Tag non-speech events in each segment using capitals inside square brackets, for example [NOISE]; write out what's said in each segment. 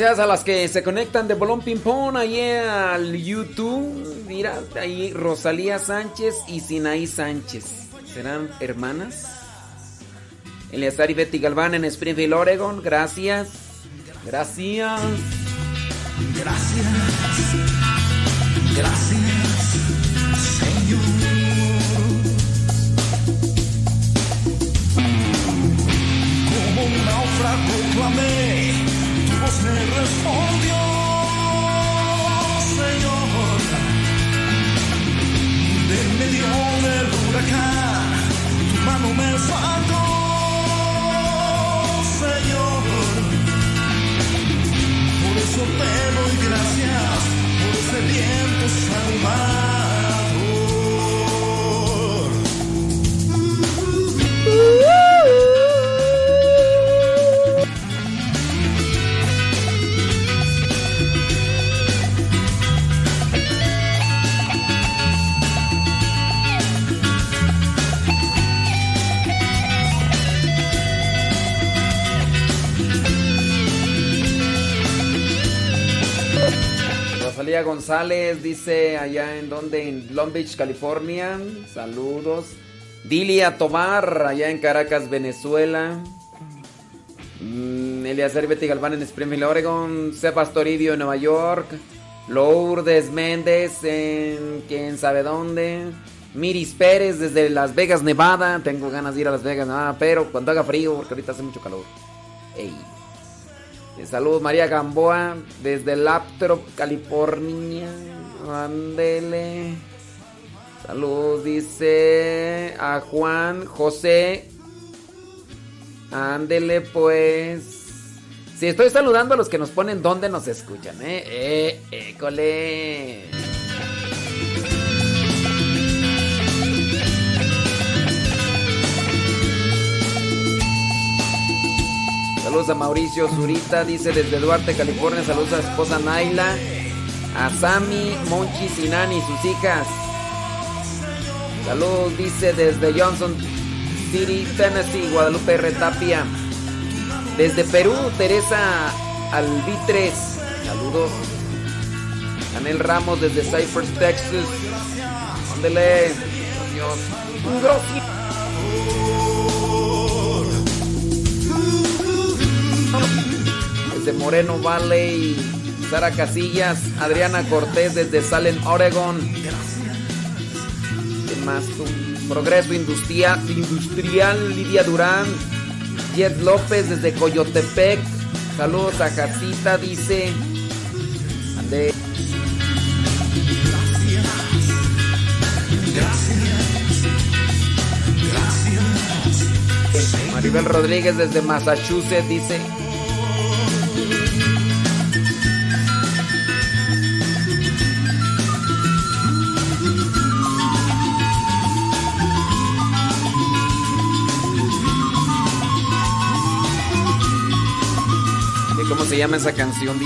Gracias a las que se conectan de Bolón Ping Pong ahí al YouTube. Mira, ahí Rosalía Sánchez y Sinaí Sánchez. ¿Serán hermanas? Eleazar y Betty Galván en Springfield, Oregon. Gracias. Gracias. Gracias, gracias, me González dice allá en donde, en Long Beach, California. Saludos. Dilia Tobar, allá en Caracas, Venezuela. Mm, Eliazar Betty Galván en Springfield, Oregon. Sebas Toribio en Nueva York. Lourdes Méndez en quién sabe dónde. Miris Pérez desde Las Vegas, Nevada. Tengo ganas de ir a Las Vegas, Nevada, pero cuando haga frío, porque ahorita hace mucho calor. Ey. Eh, Saludos María Gamboa desde Laptop, California. Ándele. Saludos, dice a Juan José. Ándele pues. Si estoy saludando a los que nos ponen dónde nos escuchan, eh. Eh, école. Saludos a Mauricio Zurita, dice desde Duarte, California. Saludos a esposa Naila, a Sammy, Monchi, Sinani y sus hijas. Saludos, dice desde Johnson City, Tennessee, Guadalupe Retapia. Desde Perú, Teresa Albitres. Saludos. Anel Ramos desde Cypress, Texas. Ándele. Dios. Moreno Valley, Sara Casillas, Adriana Cortés desde Salem, Oregon. ¿Qué más? Progreso Industrial, Industrial, Lidia Durán, Jet López desde Coyotepec. Saludos a Jacita, dice. Ande. Maribel Rodríguez desde Massachusetts dice. Se llama esa canción?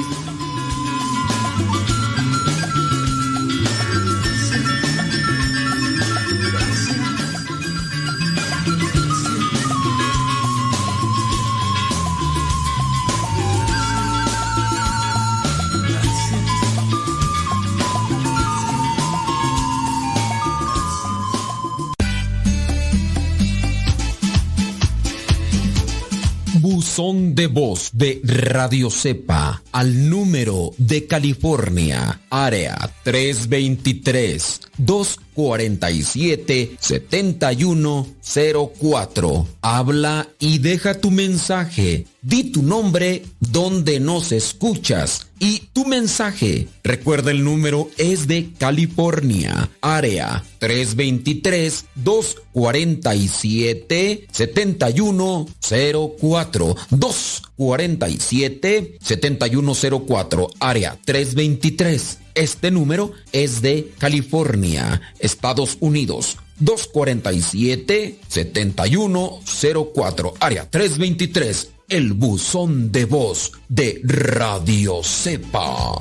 Voz de Radio Cepa al número de California, área 323 247 7104. Habla y deja tu mensaje. Di tu nombre donde nos escuchas y tu mensaje. Recuerda el número es de California, área 323 247 7104 247 7104 área 323 este número es de California, Estados Unidos. 247-7104, área 323, el buzón de voz de Radio Cepa.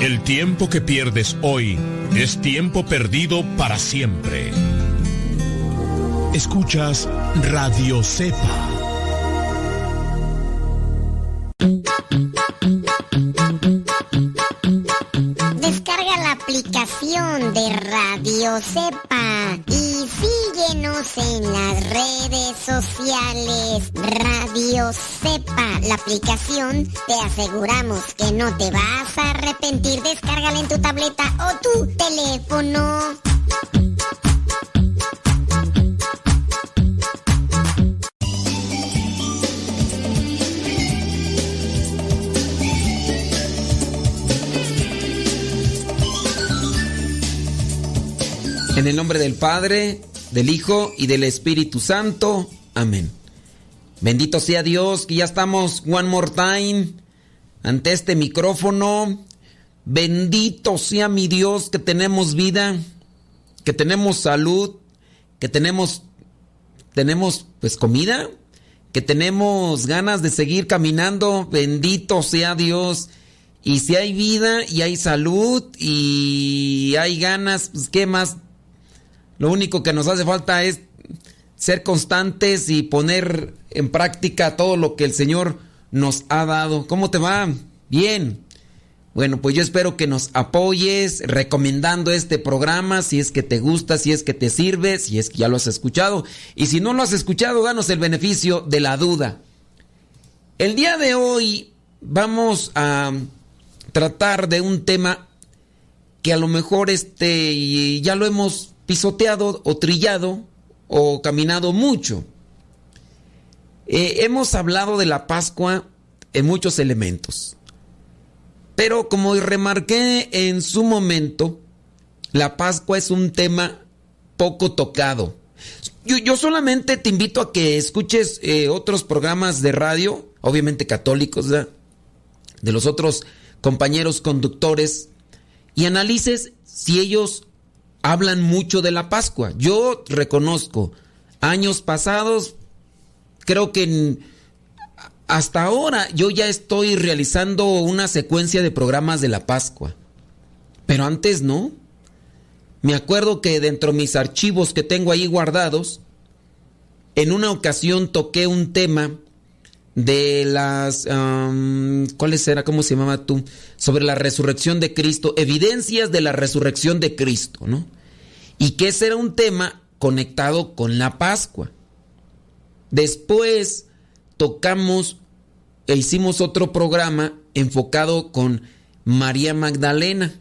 El tiempo que pierdes hoy es tiempo perdido para siempre. Escuchas Radio Cepa. De Radio Cepa y síguenos en las redes sociales. Radio Cepa, la aplicación, te aseguramos que no te vas a arrepentir. Descárgala en tu tableta o tu teléfono. En el nombre del Padre, del Hijo y del Espíritu Santo. Amén. Bendito sea Dios que ya estamos one more time ante este micrófono. Bendito sea mi Dios que tenemos vida, que tenemos salud, que tenemos tenemos pues comida, que tenemos ganas de seguir caminando. Bendito sea Dios. Y si hay vida y hay salud y hay ganas, pues qué más lo único que nos hace falta es ser constantes y poner en práctica todo lo que el Señor nos ha dado. ¿Cómo te va? Bien. Bueno, pues yo espero que nos apoyes recomendando este programa, si es que te gusta, si es que te sirve, si es que ya lo has escuchado. Y si no lo has escuchado, danos el beneficio de la duda. El día de hoy vamos a tratar de un tema que a lo mejor este ya lo hemos pisoteado o trillado o caminado mucho. Eh, hemos hablado de la Pascua en muchos elementos. Pero como remarqué en su momento, la Pascua es un tema poco tocado. Yo, solamente te invito a que escuches eh, otros programas de radio, obviamente católicos, de los otros compañeros conductores, y analices si ellos hablan mucho de la Pascua. Yo reconozco, años pasados, creo que hasta ahora yo ya estoy realizando una secuencia de programas de la Pascua. Pero antes no. Me acuerdo que dentro de mis archivos que tengo ahí guardados, en una ocasión toqué un tema de las... ¿Cuáles era? ¿Cómo se llamaba tú? Sobre la resurrección de Cristo, evidencias de la resurrección de Cristo, ¿no? Y que ese era un tema conectado con la Pascua. Después tocamos e hicimos otro programa enfocado con María Magdalena,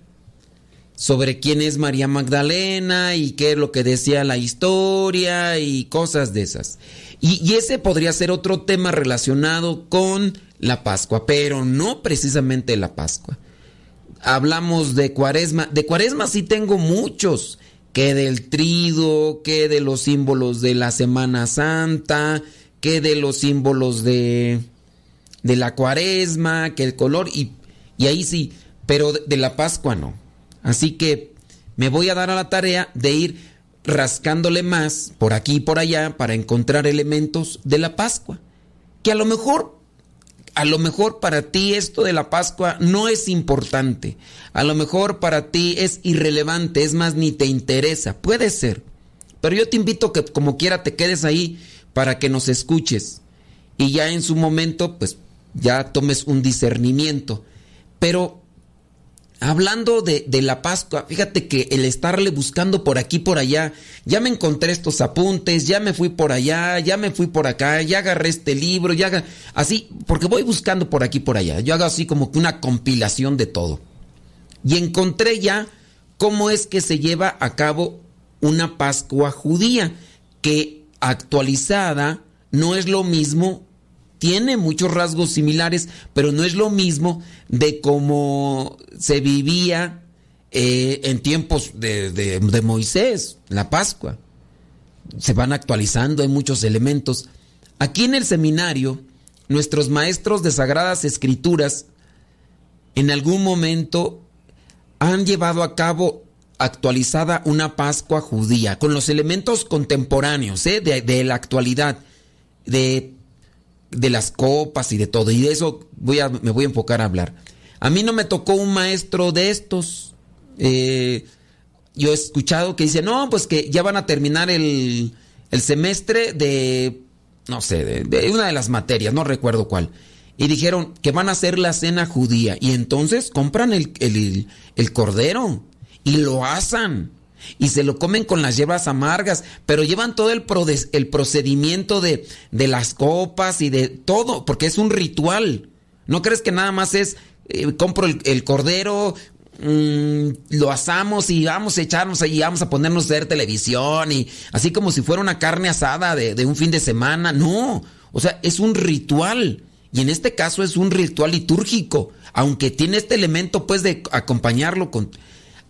sobre quién es María Magdalena y qué es lo que decía la historia y cosas de esas. Y, ese podría ser otro tema relacionado con la Pascua, pero no precisamente la Pascua. Hablamos de cuaresma. De cuaresma sí tengo muchos. Que del trido, que de los símbolos de la Semana Santa, que de los símbolos de, de la cuaresma, que el color, y, y ahí sí, pero de la Pascua no. Así que me voy a dar a la tarea de ir rascándole más por aquí y por allá para encontrar elementos de la Pascua. Que a lo mejor, a lo mejor para ti esto de la Pascua no es importante. A lo mejor para ti es irrelevante, es más, ni te interesa. Puede ser. Pero yo te invito que como quiera te quedes ahí para que nos escuches. Y ya en su momento, pues ya tomes un discernimiento. Pero hablando de, la Pascua, fíjate que el estarle buscando por aquí, por allá, ya me encontré estos apuntes, ya me fui por allá, ya me fui por acá, ya agarré este libro, ya así, porque voy buscando por aquí, por allá. Yo hago así como que una compilación de todo. Y encontré ya cómo es que se lleva a cabo una Pascua judía, que actualizada no es lo mismo tiene muchos rasgos similares, pero no es lo mismo de cómo se vivía eh, en tiempos de, Moisés, la Pascua. Se van actualizando, hay muchos elementos. Aquí en el seminario, nuestros maestros de Sagradas Escrituras en algún momento han llevado a cabo actualizada una Pascua judía, con los elementos contemporáneos ¿eh? de, de la actualidad, de de las copas y de todo. Y de eso voy a, me voy a enfocar a hablar. A mí no me tocó un maestro de estos. Eh, yo he escuchado que dice, no, pues que ya van a terminar el, el semestre de, no sé, de, una de las materias, no recuerdo cuál. Y dijeron que van a hacer la cena judía. Y entonces compran el, el cordero y lo asan y se lo comen con las hierbas amargas, pero llevan todo el, el procedimiento de, de, las copas y de todo, porque es un ritual. No crees que nada más es, eh, compro el, cordero, mm, lo asamos y vamos a echarnos ahí, vamos a ponernos a ver televisión y así como si fuera una carne asada de, de un fin de semana. No, o sea, es un ritual. Y en este caso es un ritual litúrgico, aunque tiene este elemento pues de acompañarlo con...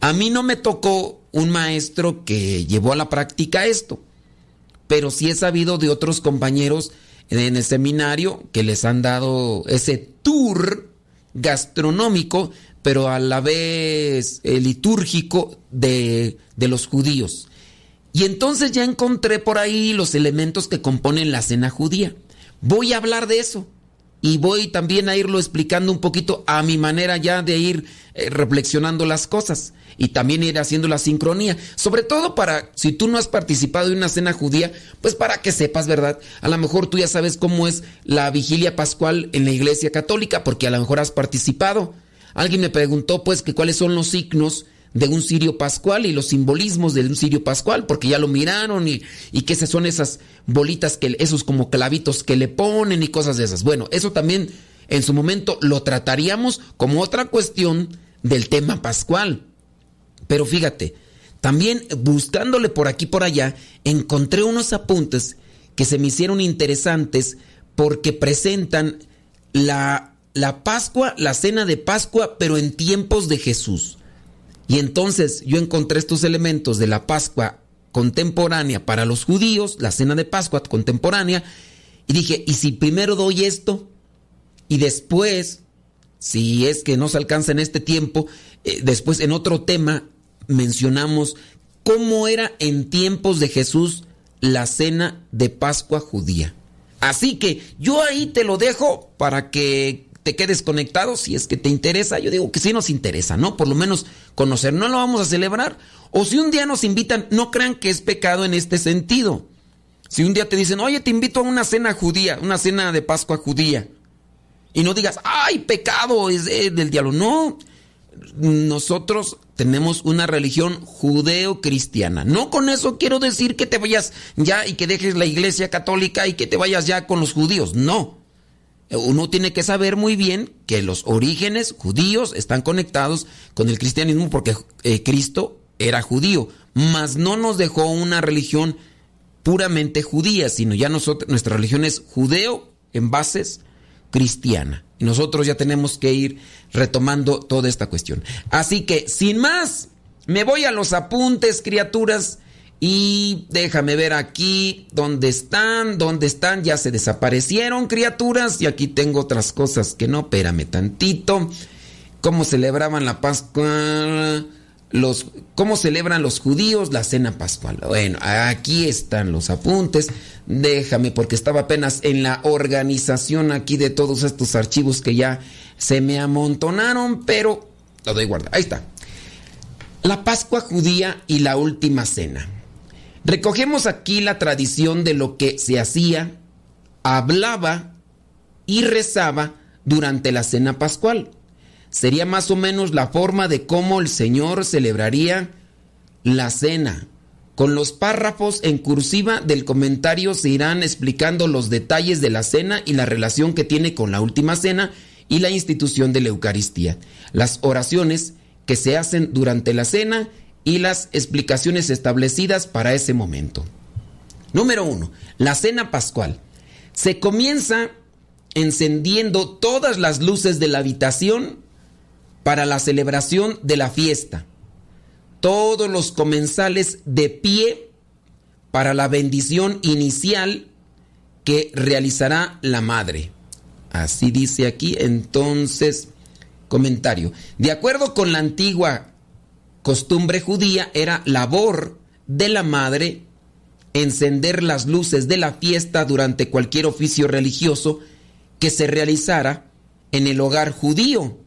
A mí no me tocó un maestro que llevó a la práctica esto. Pero sí he sabido de otros compañeros en el seminario que les han dado ese tour gastronómico, pero a la vez eh, litúrgico de, de los judíos. Y entonces ya encontré por ahí los elementos que componen la cena judía. Voy a hablar de eso y voy también a irlo explicando un poquito a mi manera ya de ir eh, reflexionando las cosas y también ir haciendo la sincronía. Sobre todo para, si tú no has participado en una cena judía, pues para que sepas, ¿verdad? A lo mejor tú ya sabes cómo es la vigilia pascual en la iglesia católica, porque a lo mejor has participado. Alguien me preguntó, pues, que cuáles son los signos de un cirio pascual y los simbolismos de un cirio pascual, porque ya lo miraron y, y que son esas bolitas, que, esos como clavitos que le ponen y cosas de esas. Bueno, eso también en su momento lo trataríamos como otra cuestión del tema pascual. Pero fíjate, también buscándole por aquí por allá, encontré unos apuntes que se me hicieron interesantes porque presentan la, la Pascua, la cena de Pascua, pero en tiempos de Jesús. Y entonces yo encontré estos elementos de la Pascua contemporánea para los judíos, la cena de Pascua contemporánea, y dije, ¿y si primero doy esto? Y después, si es que no se alcanza en este tiempo, eh, después en otro tema mencionamos cómo era en tiempos de Jesús la cena de Pascua judía. Así que yo ahí te lo dejo para que te quedes conectado si es que te interesa. Yo digo que sí nos interesa, ¿no? Por lo menos conocer. No lo vamos a celebrar. O si un día nos invitan, no crean que es pecado en este sentido. Si un día te dicen, oye, te invito a una cena judía, una cena de Pascua judía. Y no digas, ay, pecado es del diablo. No, nosotros tenemos una religión judeo-cristiana. No con eso quiero decir que te vayas ya y que dejes la iglesia católica y que te vayas ya con los judíos. No. Uno tiene que saber muy bien que los orígenes judíos están conectados con el cristianismo porque eh, Cristo era judío, mas no nos dejó una religión puramente judía, sino ya nosotros, nuestra religión es judeo en bases cristiana. Y nosotros ya tenemos que ir retomando toda esta cuestión. Así que, sin más, me voy a los apuntes, criaturas. Y déjame ver aquí dónde están, dónde están, ya se desaparecieron criaturas y aquí tengo otras cosas que no, espérame tantito. ¿Cómo celebraban la Pascua? Los, ¿Cómo celebran los judíos la cena pascual? Bueno, aquí están los apuntes. Déjame, porque estaba apenas en la organización aquí de todos estos archivos que ya se me amontonaron, pero lo doy guarda. Ahí está. La Pascua judía y la última cena. Recogemos aquí la tradición de lo que se hacía, hablaba y rezaba durante la cena pascual. sería más o menos la forma de cómo el Señor celebraría la cena. Con los párrafos en cursiva del comentario se irán explicando los detalles de la cena y la relación que tiene con la última cena y la institución de la Eucaristía. Las oraciones que se hacen durante la cena y las explicaciones establecidas para ese momento. Número uno, la cena pascual. Se comienza encendiendo todas las luces de la habitación para la celebración de la fiesta. Todos los comensales de pie para la bendición inicial que realizará la madre. Así dice aquí entonces comentario. De acuerdo con la antigua costumbre judía, era labor de la madre encender las luces de la fiesta durante cualquier oficio religioso que se realizara en el hogar judío.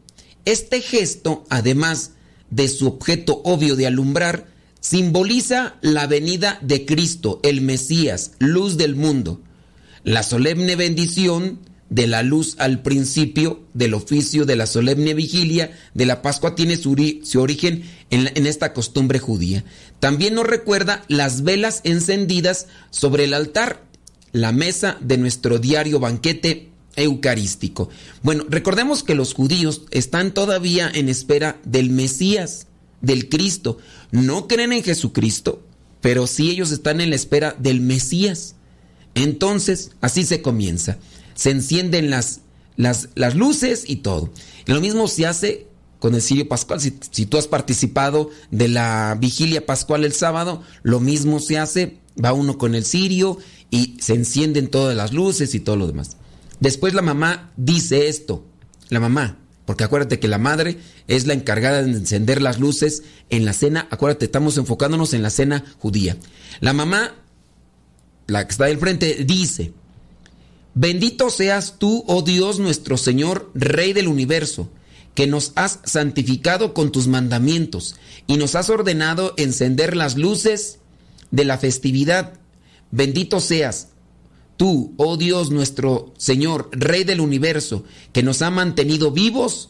Este gesto, además de su objeto obvio de alumbrar, simboliza la venida de Cristo, el Mesías, luz del mundo. La solemne bendición de la luz al principio del oficio de la solemne vigilia de la Pascua tiene su, origen en, en, esta costumbre judía. También nos recuerda las velas encendidas sobre el altar, la mesa de nuestro diario banquete eucarístico. Bueno, recordemos que los judíos están todavía en espera del Mesías, del Cristo. No creen en Jesucristo, pero sí ellos están en la espera del Mesías. Entonces, así se comienza se encienden las, las, las luces y todo. Y lo mismo se hace con el Sirio Pascual. Si, si, tú has participado de la vigilia pascual el sábado, lo mismo se hace. Va uno con el Sirio y se encienden todas las luces y todo lo demás. Después la mamá dice esto, la mamá, porque acuérdate que la madre es la encargada de encender las luces en la cena. Acuérdate, estamos enfocándonos en la cena judía. La mamá, la que está del frente, dice, Bendito seas tú, oh Dios nuestro Señor, Rey del universo, que nos has santificado con tus mandamientos y nos has ordenado encender las luces de la festividad. Bendito seas tú, oh Dios nuestro Señor, Rey del universo, que nos ha mantenido vivos,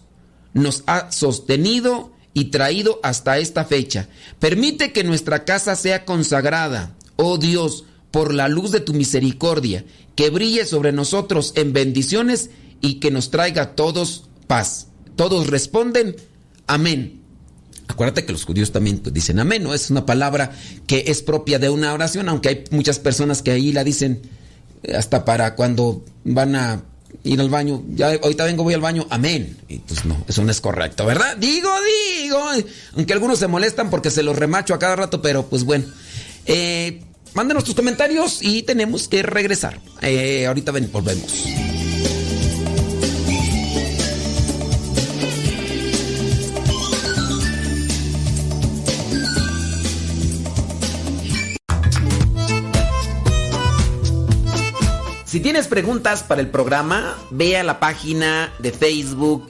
nos ha sostenido y traído hasta esta fecha. Permite que nuestra casa sea consagrada, oh Dios, por la luz de tu misericordia, que brille sobre nosotros en bendiciones y que nos traiga a todos paz. Todos responden, amén. Acuérdate que los judíos también dicen amén, ¿no? Es una palabra que es propia de una oración, aunque hay muchas personas que ahí la dicen eh, hasta para cuando van a ir al baño. Ya ahorita vengo, voy al baño, amén. Y pues no, eso no es correcto, ¿verdad? Digo, digo. Aunque algunos se molestan porque se los remacho a cada rato, pero pues bueno. Eh, Mándenos tus comentarios y tenemos que regresar. Eh, ahorita ven, volvemos. Si tienes preguntas para el programa, ve a la página de Facebook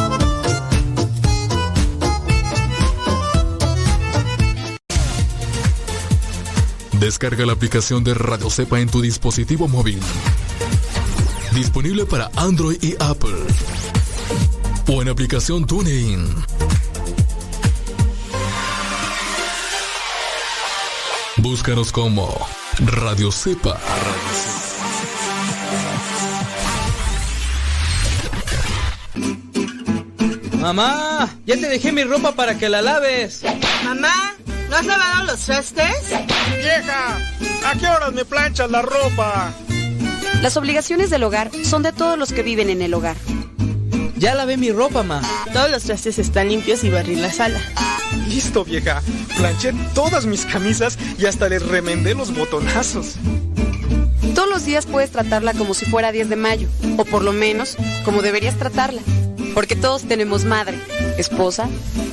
Descarga la aplicación de Radio Cepa en tu dispositivo móvil. Disponible para Android y Apple. O en aplicación TuneIn. Búscanos como Radio Cepa. Mamá, ya te dejé mi ropa para que la laves. Mamá. ¿No has lavado los trastes? Vieja, ¿a qué horas me planchas la ropa? Las obligaciones del hogar son de todos los que viven en el hogar. Ya lavé mi ropa, ma. Todos los trastes están limpios y barrí la sala. Listo, vieja. Planché todas mis camisas y hasta les remendé los botonazos. Todos los días puedes tratarla como si fuera 10 de mayo, o por lo menos como deberías tratarla. Porque todos tenemos madre, esposa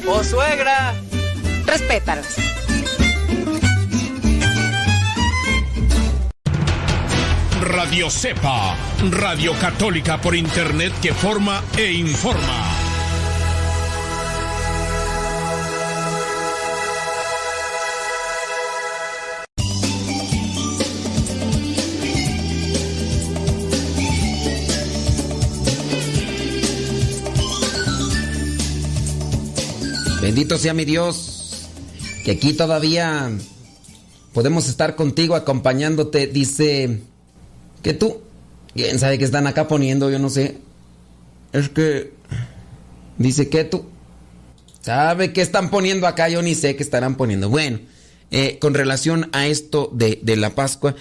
o suegra. Respétalas. Radio Cepa, Radio Católica por Internet que forma e informa. Bendito sea mi Dios, que aquí todavía podemos estar contigo acompañándote. Dice que tú, quién sabe qué están acá poniendo, yo no sé. Es que dice que tú, sabe qué están poniendo acá, yo ni sé qué estarán poniendo. Bueno, eh, con relación a esto de, de la Pascua,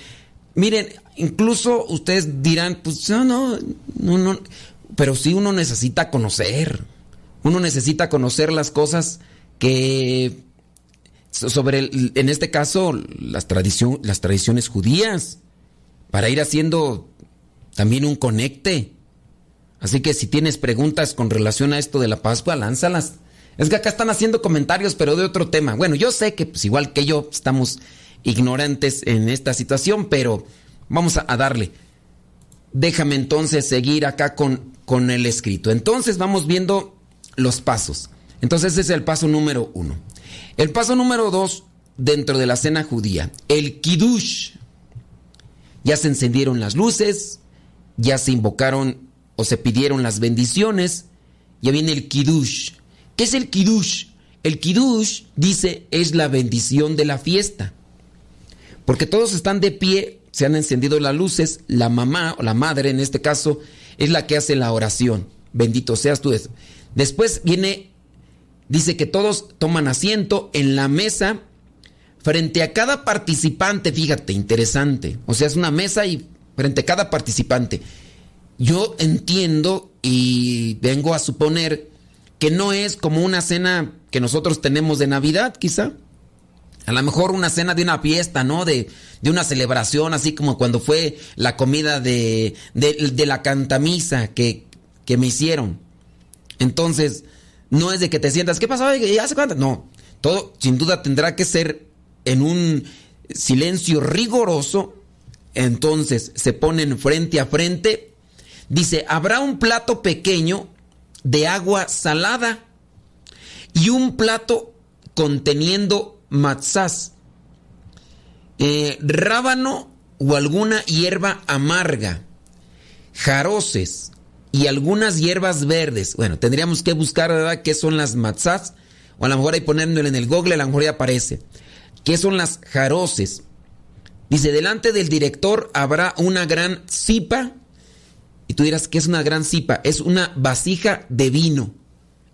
miren, incluso ustedes dirán, pues no, no, no, no, pero sí uno necesita conocer. Uno necesita conocer las cosas que sobre el- en este caso las tradición, las tradiciones judías para ir haciendo también un conecte. Así que si tienes preguntas con relación a esto de la Pascua, lánzalas. Es que acá están haciendo comentarios, pero de otro tema. Bueno, yo sé que pues igual que yo estamos ignorantes en esta situación, pero vamos a, darle. Déjame entonces seguir acá con, con el escrito. Entonces vamos viendo los pasos. Entonces ese es el paso número uno. El paso número dos dentro de la cena judía, el kiddush. Ya se encendieron las luces, ya se invocaron o se pidieron las bendiciones, ya viene el kiddush. ¿Qué es el kiddush? El kiddush dice es la bendición de la fiesta. Porque todos están de pie, se han encendido las luces, la mamá o la madre en este caso es la que hace la oración. Bendito seas tú. Después viene, dice que todos toman asiento en la mesa frente a cada participante, fíjate, interesante. O sea, es una mesa y frente a cada participante. Yo entiendo y vengo a suponer que no es como una cena que nosotros tenemos de Navidad, quizá. A lo mejor una cena de una fiesta, ¿no? De, de una celebración, así como cuando fue la comida de, de, de la cantamisa que, que me hicieron. Entonces, no es de que te sientas, ¿qué pasó? ¿Ya hace cuánto? No, todo sin duda tendrá que ser en un silencio rigoroso. Entonces se ponen frente a frente. Dice, habrá un plato pequeño de agua salada y un plato conteniendo matzás, eh, rábano o alguna hierba amarga, jaroces y algunas hierbas verdes. Bueno, tendríamos que buscar, ¿verdad?, qué son las matzás, o a lo mejor ahí poniéndole en el google, a lo mejor ya aparece. ¿Qué son las jaroces? Dice, delante del director habrá una gran cipa. Y tú dirás, ¿qué es una gran cipa? Es una vasija de vino.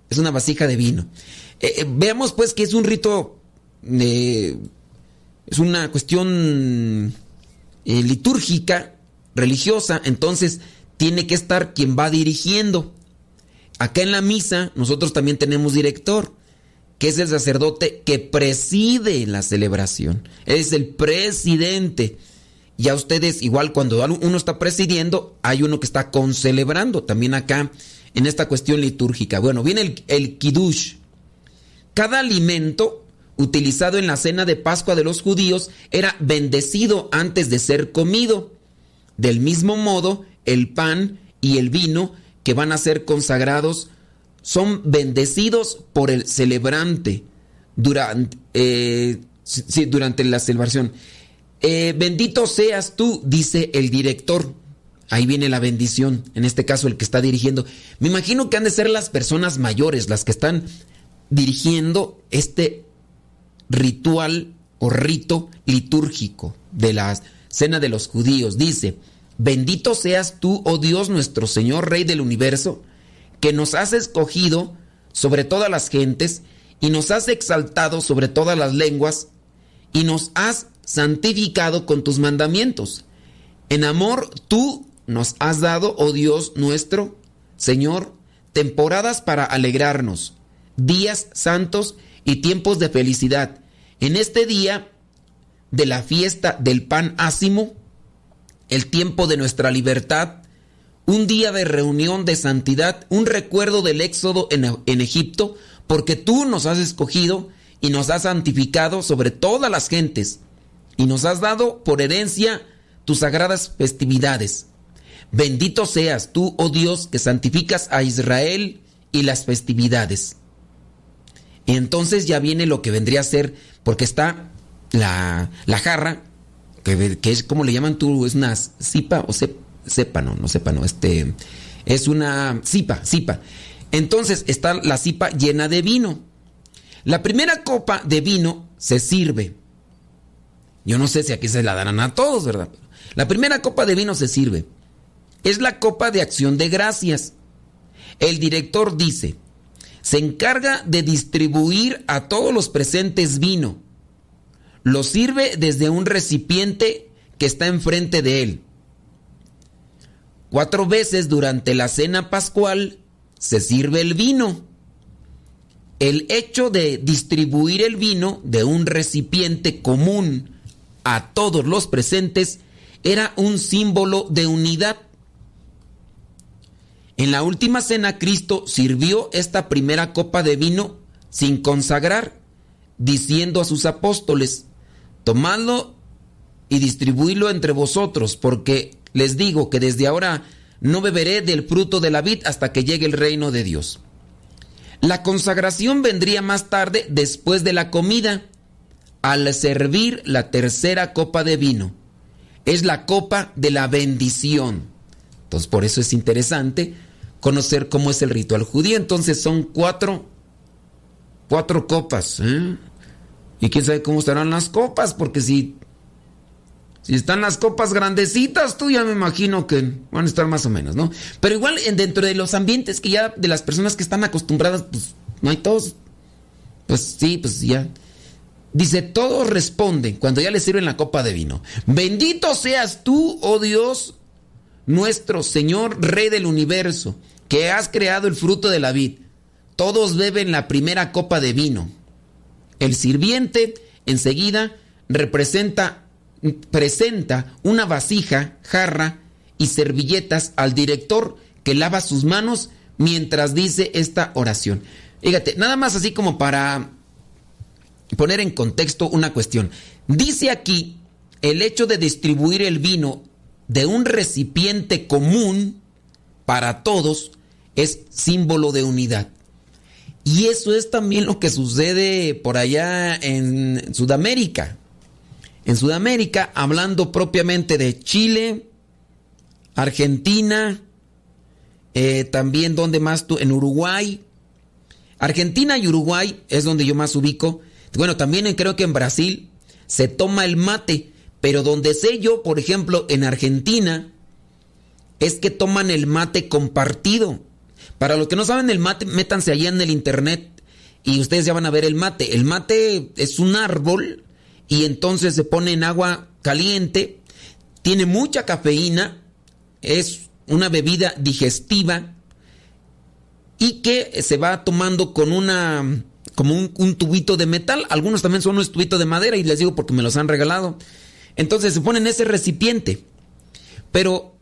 Es una vasija de vino. Eh, eh, veamos pues que es un rito, eh, es una cuestión litúrgica, religiosa, entonces tiene que estar quien va dirigiendo. Acá en la misa nosotros también tenemos director, que es el sacerdote que preside la celebración. Es el presidente. Ya ustedes, igual cuando uno está presidiendo, hay uno que está concelebrando, también acá en esta cuestión litúrgica. Bueno, viene el, el kiddush. Cada alimento utilizado en la cena de Pascua de los judíos era bendecido antes de ser comido. Del mismo modo, el pan y el vino que van a ser consagrados son bendecidos por el celebrante durante, eh, la celebración. Eh, bendito seas tú, dice el director. Ahí viene la bendición, en este caso el que está dirigiendo. Me imagino que han de ser las personas mayores las que están dirigiendo este ritual o rito litúrgico de la cena de los judíos. Dice, bendito seas tú, oh Dios nuestro Señor, Rey del universo, que nos has escogido sobre todas las gentes y nos has exaltado sobre todas las lenguas y nos has santificado con tus mandamientos. En amor tú nos has dado, oh Dios nuestro, Señor, temporadas para alegrarnos, días santos y tiempos de felicidad. En este día de la fiesta del pan ácimo, el tiempo de nuestra libertad, un día de reunión de santidad, un recuerdo del éxodo en, en, Egipto, porque tú nos has escogido y nos has santificado sobre todas las gentes, y nos has dado por herencia tus sagradas festividades. Bendito seas tú, oh Dios, que santificas a Israel y las festividades. Y entonces ya viene lo que vendría a ser, porque está la, la jarra, que, es como le llaman tú, es una cipa o cepa, no, no sepa, no, este, es una cipa, cipa. Entonces está la cipa llena de vino. La primera copa de vino se sirve. Yo no sé si aquí se la darán a todos, ¿verdad? La primera copa de vino se sirve. Es la copa de acción de gracias. El director dice, se encarga de distribuir a todos los presentes vino. Lo sirve desde un recipiente que está enfrente de él. Cuatro veces durante la cena pascual se sirve el vino. El hecho de distribuir el vino de un recipiente común a todos los presentes era un símbolo de unidad. En la última cena Cristo sirvió esta primera copa de vino sin consagrar, diciendo a sus apóstoles, tomadlo y distribuidlo entre vosotros, porque les digo que desde ahora no beberé del fruto de la vid hasta que llegue el reino de Dios. La consagración vendría más tarde después de la comida, al servir la tercera copa de vino. Es la copa de la bendición. Entonces por eso es interesante conocer cómo es el ritual judío. Entonces son cuatro, cuatro copas. ¿eh? Y quién sabe cómo estarán las copas, porque si, si están las copas grandecitas, tú ya me imagino que van a estar más o menos, ¿no? Pero igual dentro de los ambientes que ya de las personas que están acostumbradas, pues no hay todos. Pues sí, pues ya. Dice, todos responden cuando ya les sirven la copa de vino. Bendito seas tú, oh Dios, nuestro Señor, Rey del universo que has creado el fruto de la vid. Todos beben la primera copa de vino. El sirviente enseguida representa, presenta una vasija, jarra y servilletas al director que lava sus manos mientras dice esta oración. Fíjate, nada más así como para poner en contexto una cuestión. Dice aquí el hecho de distribuir el vino de un recipiente común para todos es símbolo de unidad. Y eso es también lo que sucede por allá en Sudamérica. En Sudamérica, hablando propiamente de Chile, Argentina, eh, también donde más tú, en Uruguay. Argentina y Uruguay es donde yo más ubico. Bueno, también creo que en Brasil se toma el mate, pero donde sé yo, por ejemplo, en Argentina, es que toman el mate compartido. Para los que no saben el mate, métanse allá en el internet y ustedes ya van a ver el mate. El mate es un árbol y entonces se pone en agua caliente, tiene mucha cafeína, es una bebida digestiva y que se va tomando con una como un, tubito de metal. Algunos también son un tubito de madera y les digo porque me los han regalado. Entonces se pone en ese recipiente. Pero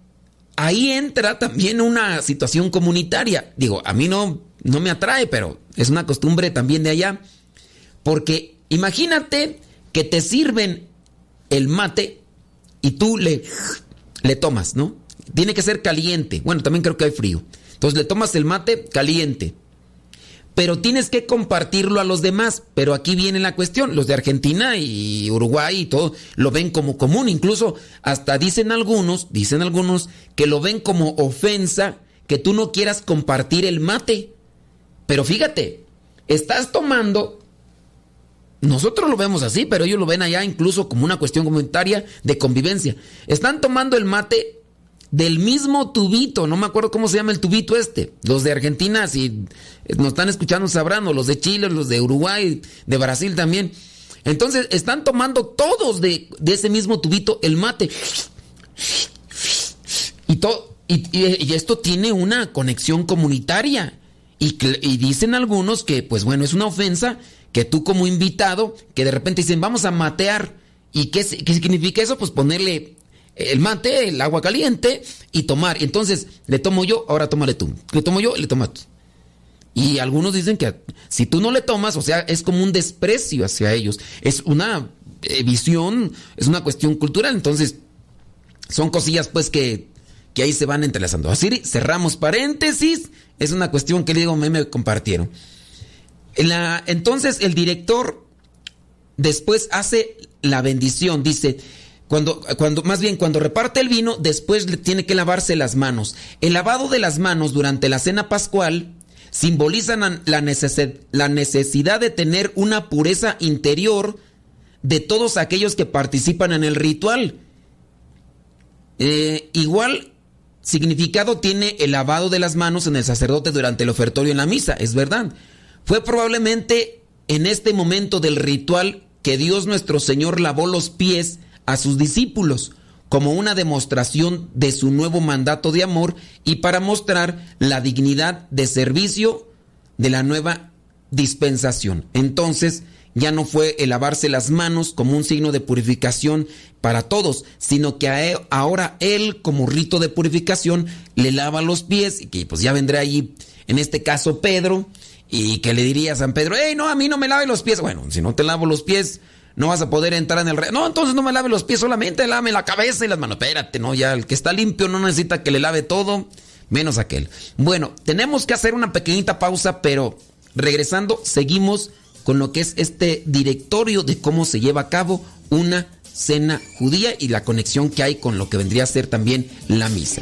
ahí entra también una situación comunitaria. Digo, a mí no, no me atrae, pero es una costumbre también de allá. Porque imagínate que te sirven el mate y tú le, le tomas, ¿no? Tiene que ser caliente. Bueno, también creo que hay frío. Entonces le tomas el mate caliente pero tienes que compartirlo a los demás. Pero aquí viene la cuestión, los de Argentina y Uruguay y todo lo ven como común, incluso hasta dicen algunos, dicen algunos que lo ven como ofensa que tú no quieras compartir el mate. Pero fíjate, estás tomando nosotros lo vemos así, pero ellos lo ven allá incluso como una cuestión comunitaria de convivencia. Están tomando el mate del mismo tubito, no me acuerdo cómo se llama el tubito este. Los de Argentina, si nos están escuchando, sabrán, los de Chile, los de Uruguay, de Brasil también. Entonces, están tomando todos de, ese mismo tubito el mate. Y, todo, y, esto tiene una conexión comunitaria. Y, y dicen algunos que, pues bueno, es una ofensa que tú como invitado, que de repente dicen, vamos a matear. ¿Y qué, qué significa eso? Pues ponerle el mate, el agua caliente y tomar. Entonces, le tomo yo, ahora tómale tú. Le tomo yo, le tomas tú. Y algunos dicen que si tú no le tomas, o sea, es como un desprecio hacia ellos. Es una eh, visión, es una cuestión cultural. Entonces, son cosillas pues que, que ahí se van entrelazando. Así cerramos paréntesis. Es una cuestión que le digo, me, me compartieron. Entonces el director después hace la bendición, dice, cuando, cuando, más bien, cuando reparte el vino, después tiene que lavarse las manos. El lavado de las manos durante la cena pascual simboliza la, la necesidad de tener una pureza interior de todos aquellos que participan en el ritual. Eh, igual significado tiene el lavado de las manos en el sacerdote durante el ofertorio en la misa, es verdad. Fue probablemente en este momento del ritual que Dios nuestro Señor lavó los pies a sus discípulos como una demostración de su nuevo mandato de amor y para mostrar la dignidad de servicio de la nueva dispensación. Entonces, ya no fue el lavarse las manos como un signo de purificación para todos, sino que ahora él como rito de purificación le lava los pies y que pues ya vendrá allí, en este caso Pedro, y que le diría a San Pedro, hey, no, a mí no me lave los pies. Bueno, si no te lavo los pies, no vas a poder entrar en el rey. No, entonces no me lave los pies, solamente lave la cabeza y las manos. Espérate, no, ya el que está limpio no necesita que le lave todo, menos aquel. Bueno, tenemos que hacer una pequeñita pausa, pero regresando, seguimos con lo que es este directorio de cómo se lleva a cabo una cena judía y la conexión que hay con lo que vendría a ser también la misa.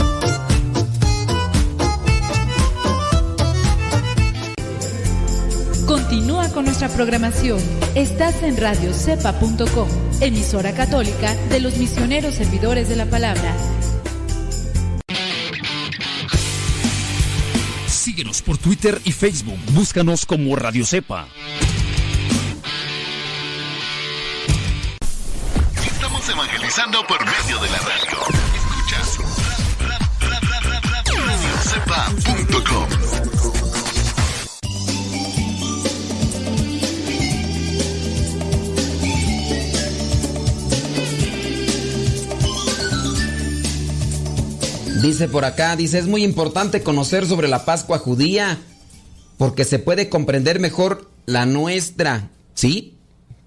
Continúa con nuestra programación. Estás en radiocepa.com, emisora católica de los misioneros servidores de la palabra. Síguenos por Twitter y Facebook. Búscanos como Radio Cepa. Estamos evangelizando por medio de la radio. Escuchas radiocepa.com. Dice por acá, dice, es muy importante conocer sobre la Pascua judía, porque se puede comprender mejor la nuestra, ¿sí?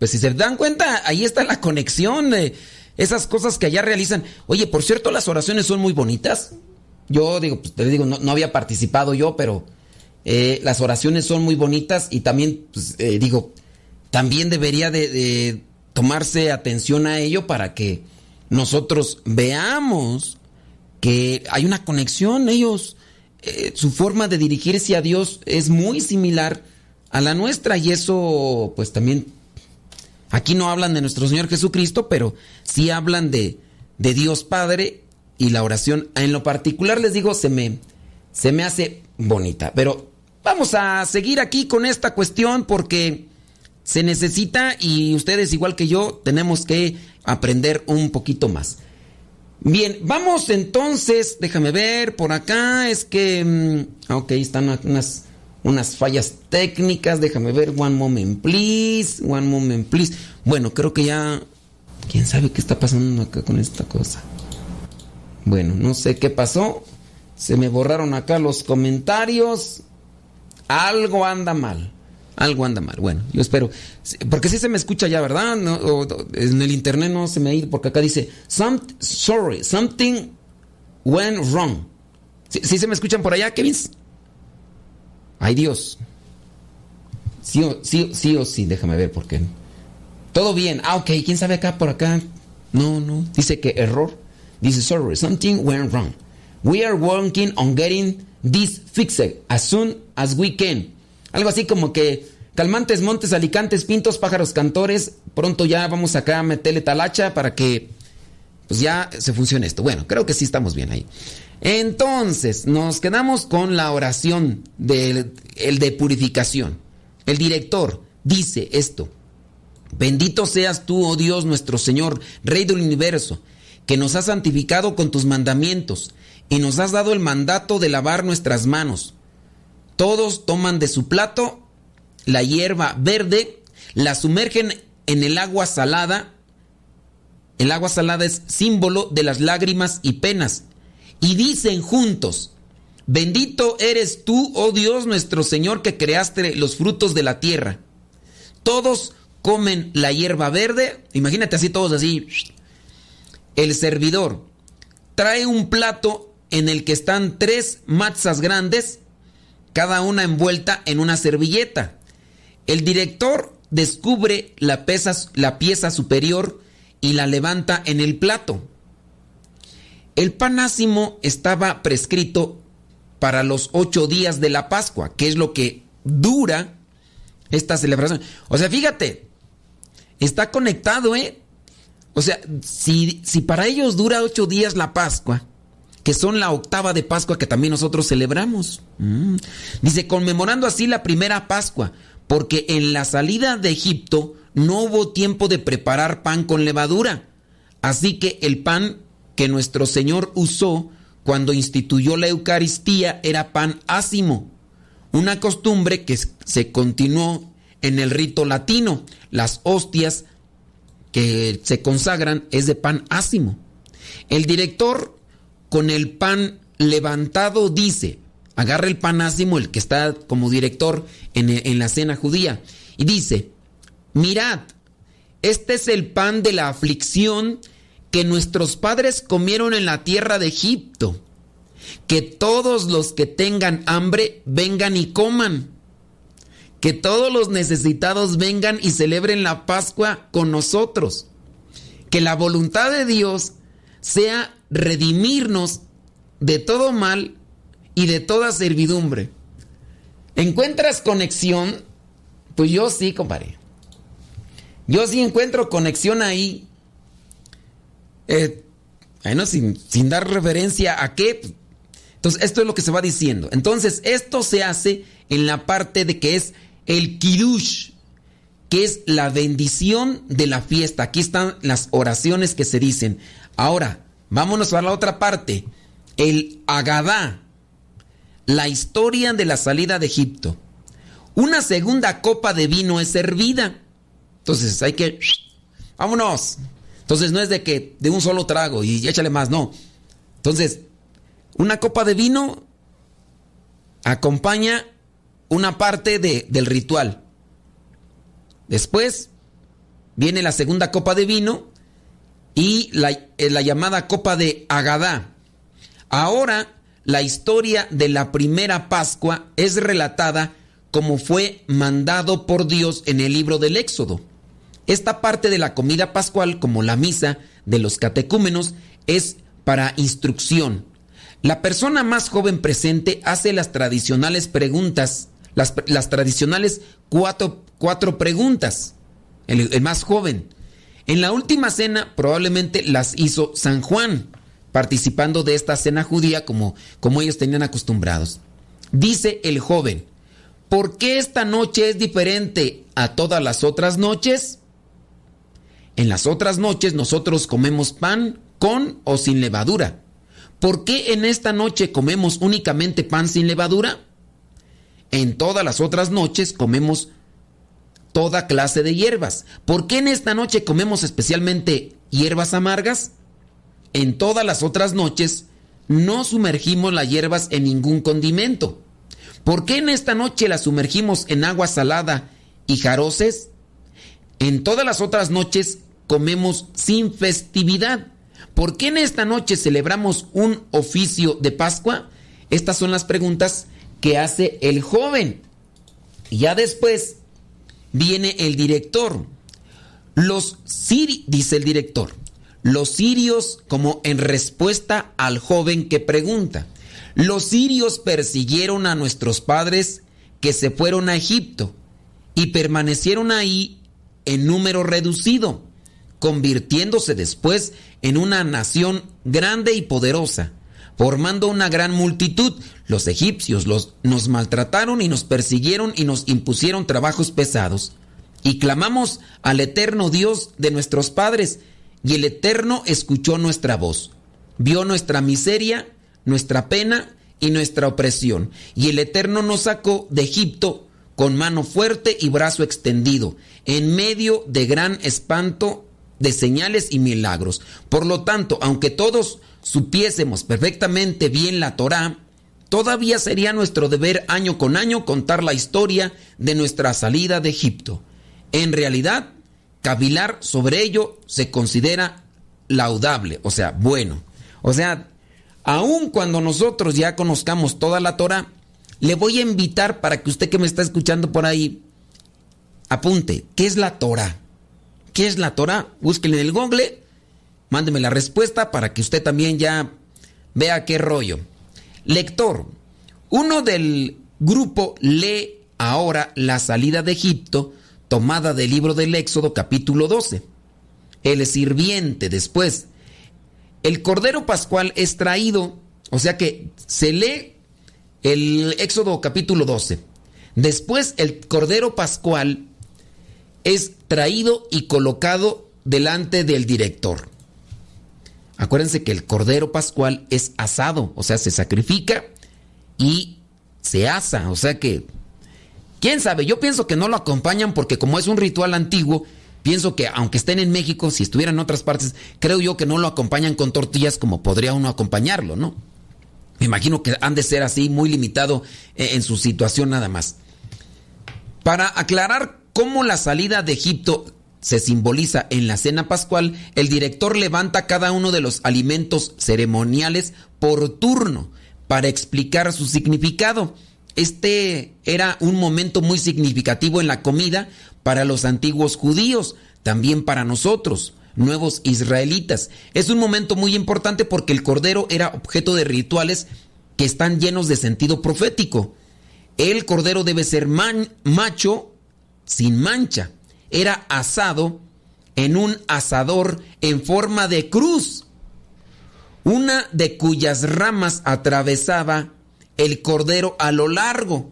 Pues si se dan cuenta, ahí está la conexión, esas cosas que allá realizan. Oye, por cierto, las oraciones son muy bonitas. Yo digo, pues te digo, no, había participado yo, pero eh, las oraciones son muy bonitas y también, pues, eh, digo, también debería de tomarse atención a ello para que nosotros veamos que hay una conexión, ellos, eh, su forma de dirigirse a Dios es muy similar a la nuestra y eso pues también, aquí no hablan de nuestro Señor Jesucristo, pero sí hablan de, de Dios Padre y la oración en lo particular les digo, se me, se me hace bonita, pero vamos a seguir aquí con esta cuestión porque se necesita y ustedes igual que yo tenemos que aprender un poquito más. Bien, vamos entonces, déjame ver, por acá es que... Mm, ok, están unas, unas fallas técnicas, déjame ver, one moment please, one moment please. Bueno, creo que ya... ¿Quién sabe qué está pasando acá con esta cosa? Bueno, no sé qué pasó. Se me borraron acá los comentarios. Algo anda mal. Algo anda mal. Bueno, yo espero. Porque si se me escucha ya, ¿verdad? en el internet no se me ha ido porque acá dice, sorry, something went wrong. ¿Sí, se me escuchan por allá, Kevin? Ay Dios. Sí o sí, sí, o sí, déjame ver por qué. Todo bien. Ah, ok. ¿Quién sabe acá por acá? No, no. Dice que error. Dice, sorry, something went wrong. We are working on getting this fixed as soon as we can. Algo así como que calmantes, montes, alicantes, pintos, pájaros, cantores. Pronto ya vamos acá a meterle talacha para que pues ya se funcione esto. Bueno, creo que sí estamos bien ahí. Entonces, nos quedamos con la oración del el de purificación. El director dice esto. Bendito seas tú, oh Dios nuestro Señor, Rey del universo, que nos has santificado con tus mandamientos y nos has dado el mandato de lavar nuestras manos. Todos toman de su plato la hierba verde, la sumergen en el agua salada. El agua salada es símbolo de las lágrimas y penas. Y dicen juntos, bendito eres tú, oh Dios nuestro Señor, que creaste los frutos de la tierra. Todos comen la hierba verde, imagínate así todos así. El servidor trae un plato en el que están tres matzas grandes, cada una envuelta en una servilleta. El director descubre la, la pieza superior y la levanta en el plato. El panásimo estaba prescrito para los ocho días de la Pascua, que es lo que dura esta celebración. O sea, fíjate, está conectado, ¿eh? O sea, si, si para ellos dura ocho días la Pascua, que son la octava de Pascua que también nosotros celebramos. Mm. Dice, conmemorando así la primera Pascua, porque en la salida de Egipto no hubo tiempo de preparar pan con levadura. Así que el pan que nuestro Señor usó cuando instituyó la Eucaristía era pan ácimo, una costumbre que se continuó en el rito latino. Las hostias que se consagran es de pan ácimo. El director con el pan levantado dice, agarra el pan ácimo, el que está como director en, en la cena judía, y dice, mirad, este es el pan de la aflicción que nuestros padres comieron en la tierra de Egipto. Que todos los que tengan hambre vengan y coman. Que todos los necesitados vengan y celebren la Pascua con nosotros. Que la voluntad de Dios sea redimirnos de todo mal y de toda servidumbre. ¿Encuentras conexión? Pues yo sí, compadre. Yo sí encuentro conexión ahí eh, bueno, sin, sin, dar referencia a qué. Entonces, esto es lo que se va diciendo. Entonces, esto se hace en la parte de que es el Kiddush, que es la bendición de la fiesta. Aquí están las oraciones que se dicen. Ahora, vámonos a la otra parte. El Agadá, la historia de la salida de Egipto. Una segunda copa de vino es servida. Entonces, hay que... Vámonos. Entonces no es de que de un solo trago y échale más, no. Entonces, una copa de vino acompaña una parte de, del ritual. Después viene la segunda copa de vino y la, eh, la llamada copa de Agadá. Ahora la historia de la primera Pascua es relatada como fue mandado por Dios en el libro del Éxodo. Esta parte de la comida pascual, como la misa de los catecúmenos, es para instrucción. La persona más joven presente hace las tradicionales preguntas, las, tradicionales cuatro, cuatro preguntas, el, más joven. En la última cena probablemente las hizo San Juan, participando de esta cena judía como, como ellos tenían acostumbrados. Dice el joven, ¿por qué esta noche es diferente a todas las otras noches? En las otras noches nosotros comemos pan con o sin levadura. ¿Por qué en esta noche comemos únicamente pan sin levadura? En todas las otras noches comemos toda clase de hierbas. ¿Por qué en esta noche comemos especialmente hierbas amargas? En todas las otras noches no sumergimos las hierbas en ningún condimento. ¿Por qué en esta noche las sumergimos en agua salada y jaroces? En todas las otras noches comemos sin festividad. ¿Por qué en esta noche celebramos un oficio de Pascua? Estas son las preguntas que hace el joven. Y ya después viene el director. Los sirios, dice el director, los sirios como en respuesta al joven que pregunta. Los sirios persiguieron a nuestros padres que se fueron a Egipto y permanecieron ahí en número reducido convirtiéndose después en una nación grande y poderosa. Formando una gran multitud. Los egipcios los, nos maltrataron y nos persiguieron y nos impusieron trabajos pesados. Y clamamos al eterno Dios de nuestros padres, y el eterno escuchó nuestra voz. Vio nuestra miseria, nuestra pena y nuestra opresión. Y el eterno nos sacó de Egipto con mano fuerte y brazo extendido, en medio de gran espanto de señales y milagros. Por lo tanto, aunque todos supiésemos perfectamente bien la Torá, todavía sería nuestro deber año con año contar la historia de nuestra salida de Egipto. En realidad, cavilar sobre ello se considera laudable, o sea, bueno. O sea, aun cuando nosotros ya conozcamos toda la Torah, le voy a invitar para que usted que me está escuchando por ahí apunte, ¿qué es la Torah? ¿Qué es la Torah? Búsquenle en el Google, mándeme la respuesta para que usted también ya vea qué rollo. Lector, uno del grupo lee ahora la salida de Egipto tomada del libro del Éxodo capítulo 12. El sirviente después. El Cordero Pascual es traído, o sea que se lee el Éxodo capítulo 12. Después el Cordero Pascual es traído y colocado delante del director. Acuérdense que el Cordero Pascual es asado, o sea, se sacrifica y se asa, o sea que, quién sabe, yo pienso que no lo acompañan porque como es un ritual antiguo, pienso que aunque estén en México, si estuvieran en otras partes, creo yo que no lo acompañan con tortillas como podría uno acompañarlo, ¿no? Me imagino que han de ser así, muy limitado eh, en su situación nada más. Para aclarar cómo la salida de Egipto se simboliza en la cena pascual, el director levanta cada uno de los alimentos ceremoniales por turno para explicar su significado. Este era un momento muy significativo en la comida para los antiguos judíos, también para nosotros, nuevos israelitas. Es un momento muy importante porque el cordero era objeto de rituales que están llenos de sentido profético. El cordero debe ser macho sin mancha era asado en un asador en forma de cruz, una de cuyas ramas atravesaba el cordero a lo largo.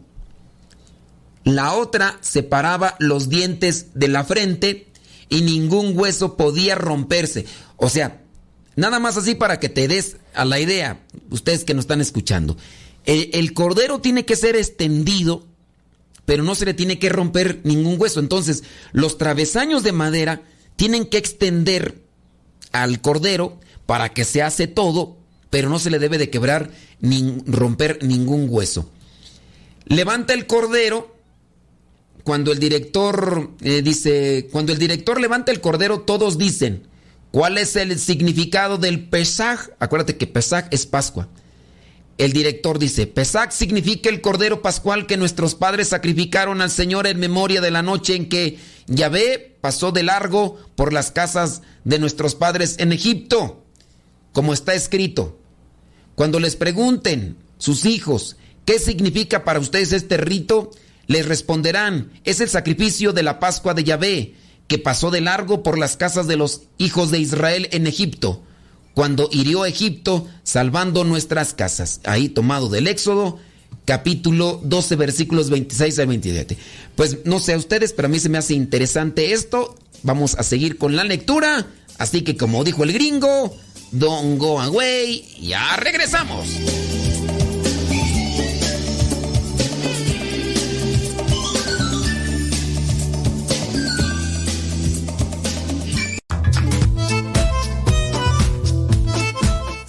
La otra separaba los dientes de la frente y ningún hueso podía romperse. O sea, nada más así para que te des a la idea, ustedes que nos están escuchando. El, cordero tiene que ser extendido pero no se le tiene que romper ningún hueso. Entonces, los travesaños de madera tienen que extender al cordero para que se hace todo, pero no se le debe de quebrar ni romper ningún hueso. Levanta el cordero. Cuando el director eh, dice, cuando el director levanta el cordero, todos dicen, ¿cuál es el significado del Pesaj? Acuérdate que Pesaj es Pascua. El director dice, Pesach significa el cordero pascual que nuestros padres sacrificaron al Señor en memoria de la noche en que Yahvé pasó de largo por las casas de nuestros padres en Egipto, como está escrito. Cuando les pregunten sus hijos qué significa para ustedes este rito, les responderán, es el sacrificio de la Pascua de Yahvé, que pasó de largo por las casas de los hijos de Israel en Egipto cuando hirió a Egipto, salvando nuestras casas. Ahí tomado del Éxodo, capítulo 12, versículos 26 al 27. Pues no sé a ustedes, pero a mí se me hace interesante esto. Vamos a seguir con la lectura. Así que como dijo el gringo, don't go away, ya regresamos.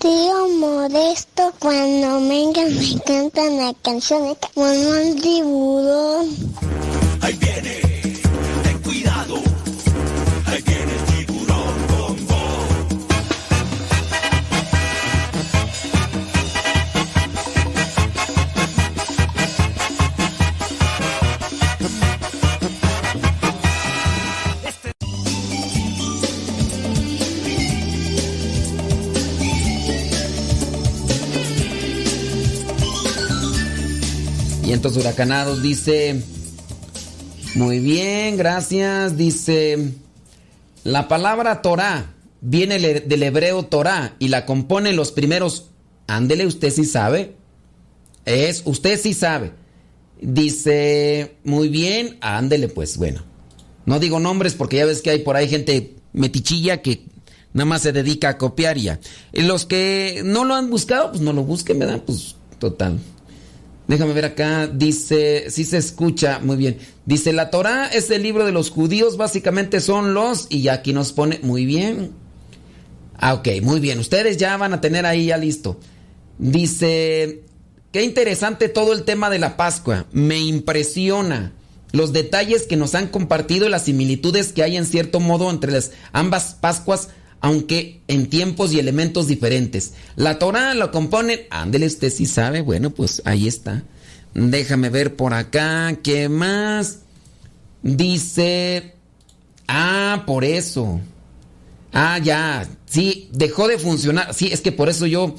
Tío Modesto cuando venga me cantan la canción de como el tiburón. Ahí viene, ten cuidado. Ahí viene Huracanados dice. Muy bien, gracias. Dice. La palabra Torah viene del hebreo Torah y la compone los primeros. Ándele, usted sí sabe. Es, usted sí sabe. Dice, muy bien, ándele pues, bueno. No digo nombres porque ya ves que hay por ahí gente metichilla que nada más se dedica a copiar ya. Y los que no lo han buscado, pues no lo busquen, ¿verdad? Pues total. Déjame ver acá, dice, sí se escucha, muy bien. Dice, la Torah es el libro de los judíos, básicamente son los, y ya aquí nos pone, muy bien. Ah, ok, muy bien, ustedes ya van a tener ahí ya listo. Dice, qué interesante todo el tema de la Pascua, me impresiona los detalles que nos han compartido y las similitudes que hay en cierto modo entre las ambas Pascuas, aunque en tiempos y elementos diferentes. La Torah lo componen, ándele, usted sí sabe, bueno, pues ahí está. Déjame ver por acá, ¿qué más? Dice, ah, por eso. Ah, ya, sí, dejó de funcionar. Sí, es que por eso yo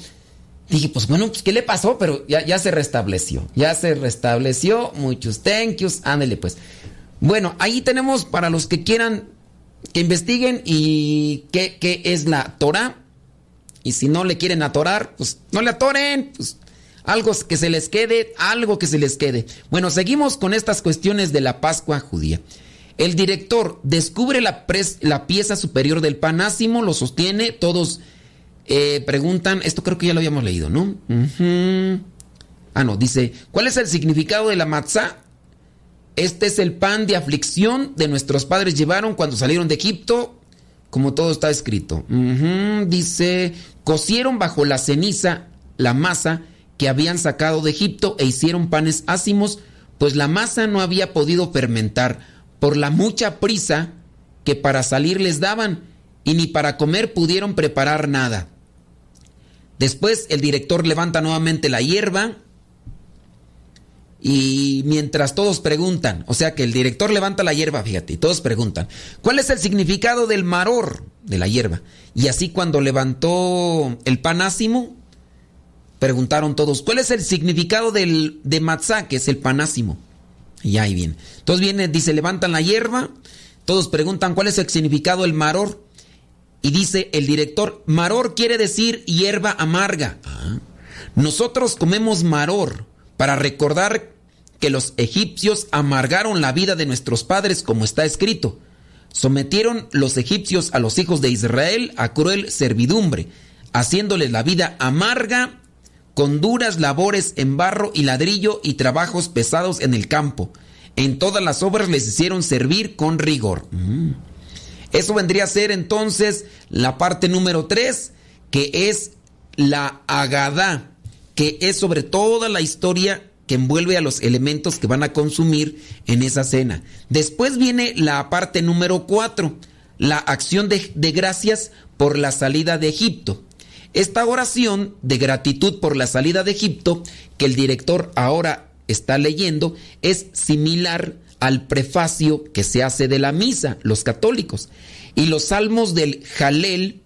dije, pues bueno, pues ¿qué le pasó? Pero ya, ya se restableció, ya se restableció. Muchos thank yous, ándele pues. Bueno, ahí tenemos para los que quieran que investiguen y qué, qué es la Torah. Y si no le quieren atorar, pues no le atoren. Pues algo que se les quede, algo que se les quede. Bueno, seguimos con estas cuestiones de la Pascua judía. El director descubre la, pres- la pieza superior del panásimo, lo sostiene, todos eh, preguntan, esto creo que ya lo habíamos leído, ¿no? Ah, no, dice, ¿cuál es el significado de la matzá? Este es el pan de aflicción de nuestros padres llevaron cuando salieron de Egipto, como todo está escrito. Dice, cocieron bajo la ceniza la masa que habían sacado de Egipto e hicieron panes ácimos, pues la masa no había podido fermentar por la mucha prisa que para salir les daban y ni para comer pudieron preparar nada. Después el director levanta nuevamente la hierba y mientras todos preguntan, o sea que el director levanta la hierba, fíjate, y todos preguntan, ¿cuál es el significado del maror de la hierba? Y así cuando levantó el panásimo, preguntaron todos, ¿cuál es el significado del, de matzá, que es el panásimo? Y ahí viene. Entonces viene, dice, levantan la hierba, todos preguntan, ¿cuál es el significado del maror? Y dice el director, maror quiere decir hierba amarga. Ah. Nosotros comemos maror para recordar que los egipcios amargaron la vida de nuestros padres como está escrito. Sometieron los egipcios a los hijos de Israel a cruel servidumbre, haciéndoles la vida amarga con duras labores en barro y ladrillo y trabajos pesados en el campo. En todas las obras les hicieron servir con rigor. Mm. Eso vendría a ser entonces la parte número 3, que es la Agadá, que es sobre toda la historia envuelve a los elementos que van a consumir en esa cena. Después viene la parte número 4, la acción de, de gracias por la salida de Egipto. Esta oración de gratitud por la salida de Egipto, que el director ahora está leyendo, es similar al prefacio que se hace de la misa, los católicos. Y los salmos del Jalel,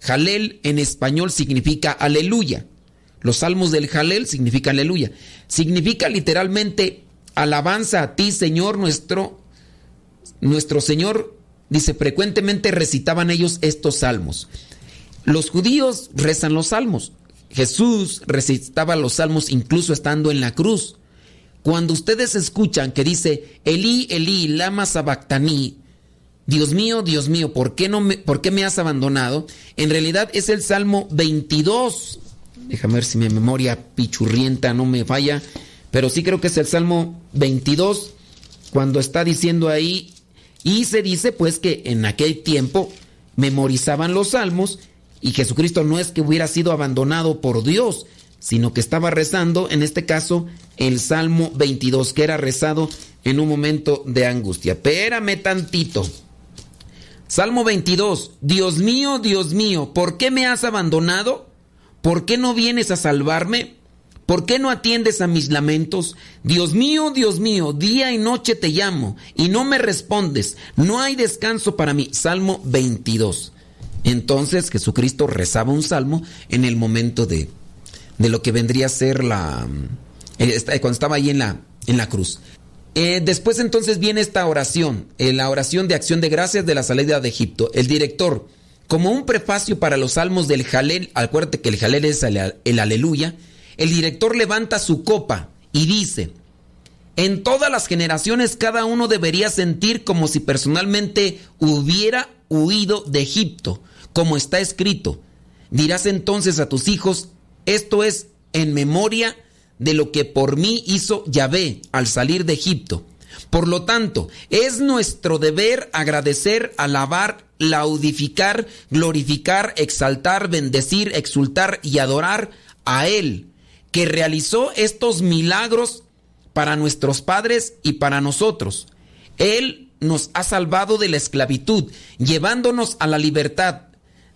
Jalel en español significa aleluya. Los salmos del Jalel significa aleluya. Significa literalmente alabanza a ti, Señor nuestro. Nuestro Señor, dice, frecuentemente recitaban ellos estos salmos. Los judíos rezan los salmos. Jesús recitaba los salmos incluso estando en la cruz. Cuando ustedes escuchan que dice, Elí, Elí, lama sabactaní, Dios mío, Dios mío, ¿por qué, no me, ¿por qué me has abandonado? En realidad es el Salmo 22. Déjame ver si mi memoria pichurrienta no me falla. Pero sí creo que es el Salmo 22 cuando está diciendo ahí. Y se dice pues que en aquel tiempo memorizaban los salmos Y Jesucristo no es que hubiera sido abandonado por Dios, sino que estaba rezando, en este caso, el Salmo 22, que era rezado en un momento de angustia. Espérame tantito. Salmo 22, Dios mío, Dios mío, ¿por qué me has abandonado? ¿Por qué no vienes a salvarme? ¿Por qué no atiendes a mis lamentos? Dios mío, Dios mío, día y noche te llamo y no me respondes. No hay descanso para mí. Salmo 22. Entonces Jesucristo rezaba un salmo en el momento de, de lo que vendría a ser la... eh, cuando estaba ahí en la, en la cruz. Eh, después entonces viene esta oración, eh, la oración de acción de gracias de la salida de Egipto. El director, como un prefacio para los salmos del Jalel, acuérdate que el Jalel es el, el aleluya, el director levanta su copa y dice, en todas las generaciones cada uno debería sentir como si personalmente hubiera huido de Egipto, como está escrito. Dirás entonces a tus hijos, esto es en memoria de lo que por mí hizo Yahvé al salir de Egipto. Por lo tanto, es nuestro deber agradecer, alabar, laudificar, glorificar, exaltar, bendecir, exultar y adorar a Él, que realizó estos milagros para nuestros padres y para nosotros. Él nos ha salvado de la esclavitud, llevándonos a la libertad,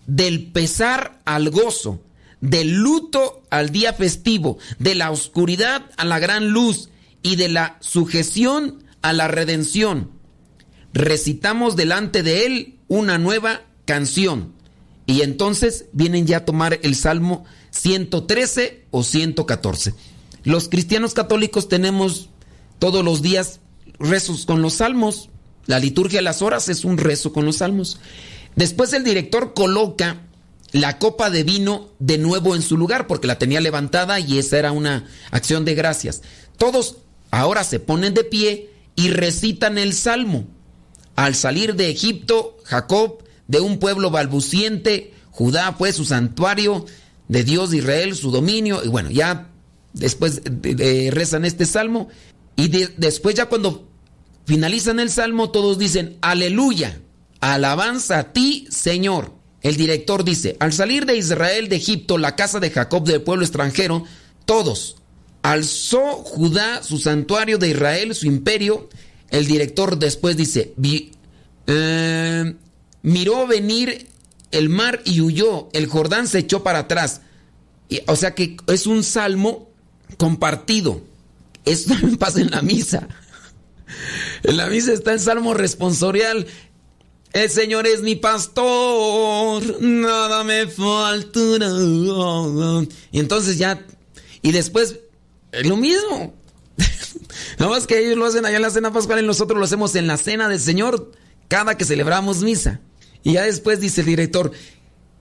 del pesar al gozo, del luto al día festivo, de la oscuridad a la gran luz y de la sujeción a la redención. Recitamos delante de Él una nueva canción. Y entonces vienen ya a tomar el Salmo 113 o 114. Los cristianos católicos tenemos todos los días rezos con los salmos. La liturgia de las horas es un rezo con los salmos. Después el director coloca la copa de vino de nuevo en su lugar porque la tenía levantada y esa era una acción de gracias. Todos ahora se ponen de pie y recitan el salmo. Al salir de Egipto, Jacob, de un pueblo balbuciente, Judá fue su santuario, de Dios de Israel su dominio, y bueno, ya después de, rezan este salmo, y de, después ya cuando finalizan el salmo, todos dicen, aleluya, alabanza a ti, Señor. El director dice, al salir de Israel de Egipto, la casa de Jacob del pueblo extranjero, todos, alzó Judá su santuario de Israel, su imperio. El director después dice, eh, miró venir el mar y huyó, el Jordán se echó para atrás. O sea que es un salmo compartido. Esto también pasa en la misa. [LAUGHS] En la misa está el salmo responsorial. El Señor es mi pastor, nada me faltará. Y entonces ya, y después, lo mismo. [LAUGHS] Nada más que ellos lo hacen allá en la cena pascual y nosotros lo hacemos en la cena del Señor cada que celebramos misa. Y ya después dice el director,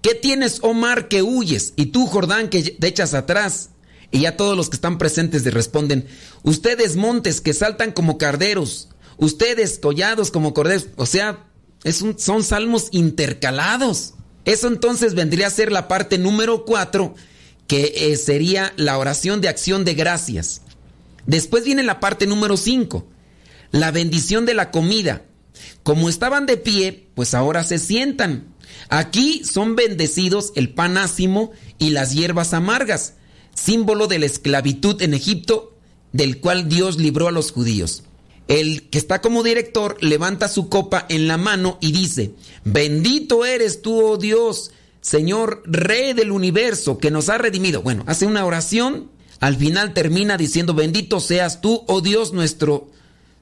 ¿qué tienes, Omar, que huyes? Y tú, Jordán, que te echas atrás. Y ya todos los que están presentes le responden, ustedes montes que saltan como carderos, ustedes collados como corderos. O sea, es un, son salmos intercalados. Eso entonces vendría a ser la parte número cuatro, que eh, sería la oración de acción de gracias. Después viene la parte número cinco, la bendición de la comida. Como estaban de pie, pues ahora se sientan. Aquí son bendecidos el pan ácimo y las hierbas amargas, símbolo de la esclavitud en Egipto, del cual Dios libró a los judíos. El que está como director levanta su copa en la mano y dice, bendito eres tú, oh Dios, Señor, Rey del universo, que nos ha redimido. Bueno, hace una oración, al final termina diciendo, bendito seas tú, oh Dios nuestro,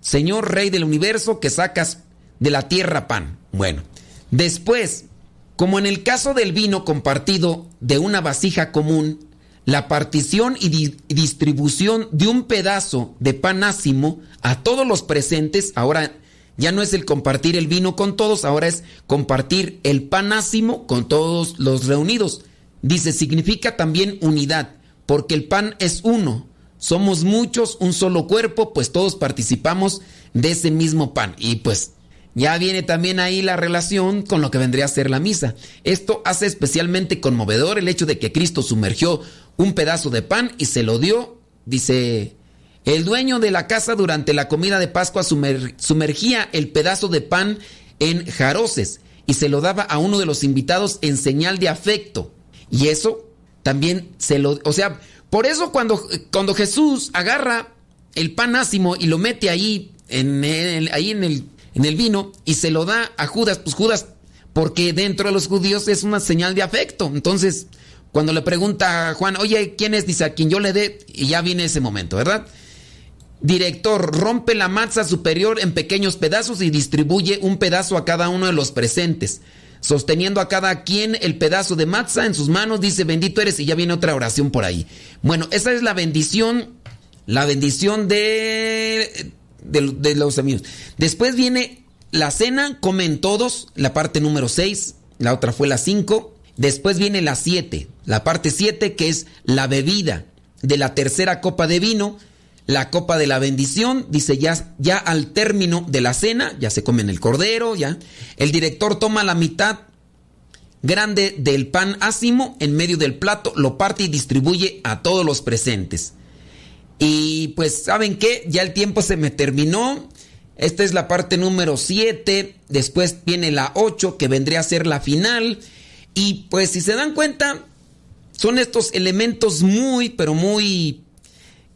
Señor, Rey del universo, que sacas de la tierra pan. Bueno, después, como en el caso del vino compartido de una vasija común, la partición y, di distribución de un pedazo de pan ácimo a todos los presentes, ahora ya no es el compartir el vino con todos, ahora es compartir el pan ácimo con todos los reunidos. Dice, significa también unidad, porque el pan es uno. Somos muchos, un solo cuerpo, pues todos participamos de ese mismo pan. Y pues ya viene también ahí la relación con lo que vendría a ser la misa. Esto hace especialmente conmovedor el hecho de que Cristo sumergió un pedazo de pan y se lo dio, dice, el dueño de la casa durante la comida de Pascua sumer, sumergía el pedazo de pan en jaroces y se lo daba a uno de los invitados en señal de afecto. Y eso también se lo... O sea, por eso cuando, cuando Jesús agarra el pan ácimo y lo mete ahí en el, ahí en el, en el vino y se lo da a Judas, pues Judas, porque dentro de los judíos es una señal de afecto. Entonces, cuando le pregunta a Juan, oye, ¿quién es? Dice, a quien yo le dé, y ya viene ese momento, ¿verdad? Director, rompe la maza superior en pequeños pedazos y distribuye un pedazo a cada uno de los presentes. Sosteniendo a cada quien el pedazo de matzah en sus manos, dice, bendito eres, y ya viene otra oración por ahí. Bueno, esa es la bendición, la bendición de, de, los amigos. Después viene la cena, comen todos, la parte número 6, la otra fue la 5. Después viene la 7, la parte 7 que es la bebida de la tercera copa de vino, la copa de la bendición, dice ya, ya al término de la cena, ya se comen el cordero, ya. El director toma la mitad grande del pan ácimo en medio del plato, lo parte y distribuye a todos los presentes. Y pues, ¿saben qué? Ya el tiempo se me terminó. Esta es la parte número 7. Después viene la 8, que vendría a ser la final. Y pues, si se dan cuenta, son estos elementos muy, pero muy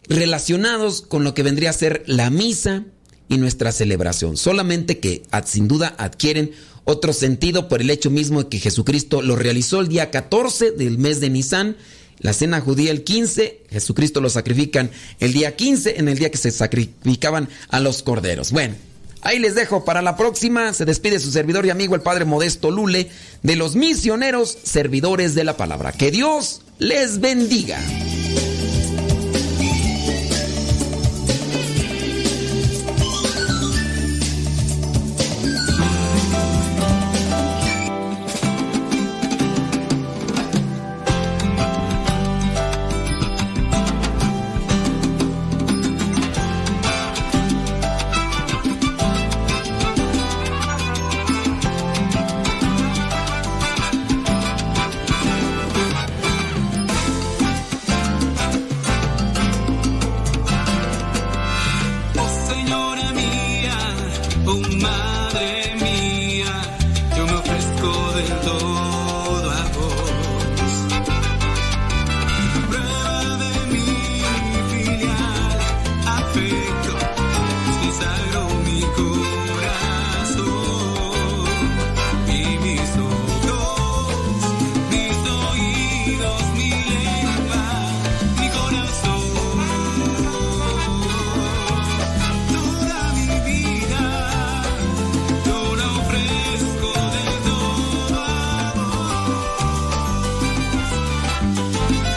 relacionados con lo que vendría a ser la misa y nuestra celebración. Solamente que sin duda adquieren otro sentido por el hecho mismo de que Jesucristo lo realizó el día 14 del mes de Nisan la cena judía el 15, Jesucristo lo sacrifican el día 15, en el día que se sacrificaban a los corderos. Bueno, ahí les dejo para la próxima. Se despide su servidor y amigo el Padre Modesto Lule de los misioneros servidores de la palabra. Que Dios les bendiga.